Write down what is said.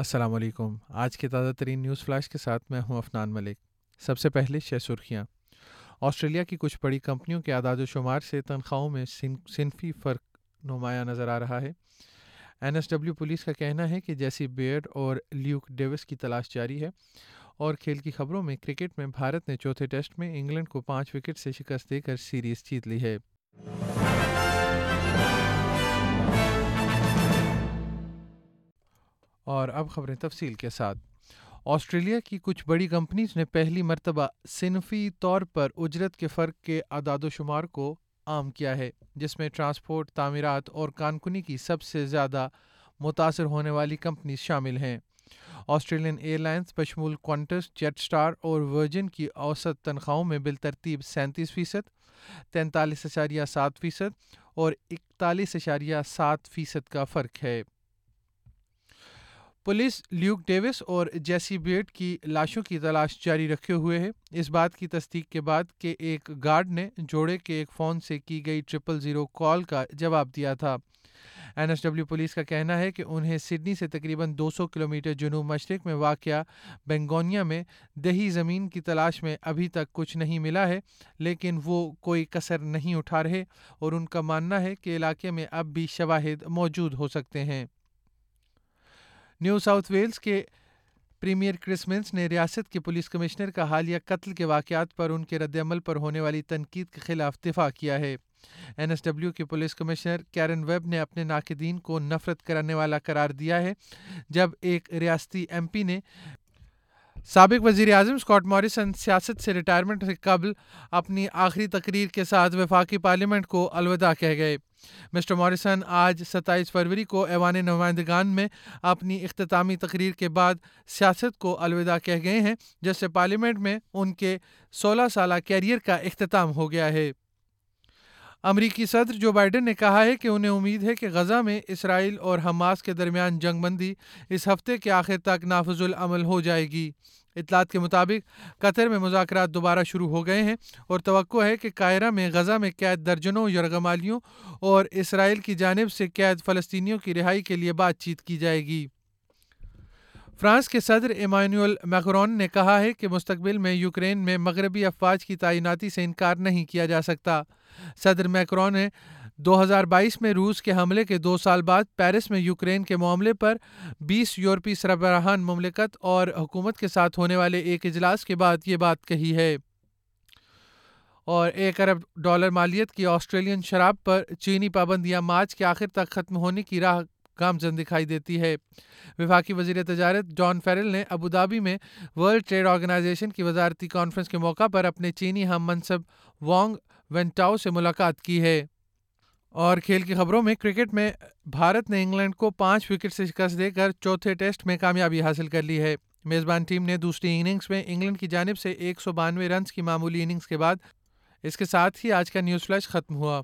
السلام علیکم۔ آج کے تازہ ترین نیوز فلیش کے ساتھ میں ہوں افنان ملک۔ سب سے پہلے شہ سرخیاں۔ آسٹریلیا کی کچھ بڑی کمپنیوں کے اعداد و شمار سے تنخواہوں میں صنفی فرق نمایاں نظر آ رہا ہے۔ این ایس ڈبلیو پولیس کا کہنا ہے کہ جیسی بیئرڈ اور لیوک ڈیوس کی تلاش جاری ہے اور کھیل کی خبروں میں کرکٹ میں بھارت نے چوتھے ٹیسٹ میں انگلینڈ کو پانچ وکٹ سے شکست دے کر سیریز جیت لی ہے۔ اور اب خبریں تفصیل کے ساتھ۔ آسٹریلیا کی کچھ بڑی کمپنیز نے پہلی مرتبہ صنفی طور پر اجرت کے فرق کے اعداد و شمار کو عام کیا ہے، جس میں ٹرانسپورٹ، تعمیرات اور کانکنی کی سب سے زیادہ متاثر ہونے والی کمپنیز شامل ہیں۔ آسٹریلین ایئر لائنس بشمول کوانٹس جیٹ اسٹار اور ورجن کی اوسط تنخواہوں میں بالترتیب سینتیس فیصد، تینتالیس اشاریہ سات فیصد اور اکتالیس اشاریہ سات فیصد کا فرق ہے۔ پولیس لیوک ڈیوس اور جیسی بیٹ کی لاشوں کی تلاش جاری رکھے ہوئے ہے اس بات کی تصدیق کے بعد کہ ایک گارڈ نے جوڑے کے ایک فون سے کی گئی ٹرپل زیرو کال کا جواب دیا تھا۔ این ایس ڈبلیو پولیس کا کہنا ہے کہ انہیں سڈنی سے تقریباً دو سو کلو میٹر جنوب مشرق میں واقع بینگونیا میں دہی زمین کی تلاش میں ابھی تک کچھ نہیں ملا ہے، لیکن وہ کوئی کثر نہیں اٹھا رہے اور ان کا ماننا ہے کہ علاقے میں اب بھی شواہد موجود ہو سکتے ہیں۔ نیو ساؤتھ ویلز کے پریمیئر کرسمنس نے ریاست کے پولیس کمشنر کا حالیہ قتل کے واقعات پر ان کے رد عمل پر ہونے والی تنقید کے خلاف دفاع کیا ہے۔ این ایس ڈبلیو کے پولیس کمشنر کیرن ویب نے اپنے ناقدین کو نفرت کرانے والا قرار دیا ہے، جب ایک ریاستی ایم پی نے سابق وزیر اعظم اسکاٹ موریسن سیاست سے ریٹائرمنٹ سے قبل اپنی آخری تقریر کے ساتھ وفاقی پارلیمنٹ کو الوداع کہہ گئے۔ مسٹر موریسن آج ستائیس فروری کو ایوان نمائندگان میں اپنی اختتامی تقریر کے بعد سیاست کو الوداع کہہ گئے ہیں، جس سے پارلیمنٹ میں ان کے سولہ سالہ کیریئر کا اختتام ہو گیا ہے۔ امریکی صدر جو بائیڈن نے کہا ہے کہ انہیں امید ہے کہ غزہ میں اسرائیل اور حماس کے درمیان جنگ بندی اس ہفتے کے آخر تک نافذ العمل ہو جائے گی۔ اطلاعات کے مطابق، قطر میں مذاکرات دوبارہ شروع ہو گئے ہیں اور توقع ہے کہ قاہرہ میں غزہ میں قید درجنوں یرغمالیوں اور اسرائیل کی جانب سے قید فلسطینیوں کی رہائی کے لیے بات چیت کی جائے گی۔ فرانس کے صدر ایمانوئل میکرون نے کہا ہے کہ مستقبل میں یوکرین میں مغربی افواج کی تعیناتی سے انکار نہیں کیا جا سکتا۔ صدر میکرون نے دو ہزار بائیس میں روس کے حملے کے دو سال بعد پیرس میں یوکرین کے معاملے پر بیس یورپی سربراہان مملکت اور حکومت کے ساتھ ہونے والے ایک اجلاس کے بعد یہ بات کہی ہے۔ اور ایک ارب ڈالر مالیت کی آسٹریلین شراب پر چینی پابندیاں مارچ کے آخر تک ختم ہونے کی راہ گامزن دکھائی دیتی ہے۔ وفاقی وزیر تجارت جان فیرل نے ابودابی میں ورلڈ ٹریڈ آرگنائزیشن کی وزارتی کانفرنس کے موقع پر اپنے چینی ہم منصب وانگ وینٹاؤ سے ملاقات کی ہے۔ اور کھیل کی خبروں میں کرکٹ میں بھارت نے انگلینڈ کو پانچ وکٹ سے شکست دے کر چوتھے ٹیسٹ میں کامیابی حاصل کر لی ہے۔ میزبان ٹیم نے دوسری اننگز میں انگلینڈ کی جانب سے ایک سو بانوے رنز کی معمولی اننگز کے بعد اس کے ساتھ ہی آج کا نیوز فلیش ختم ہوا۔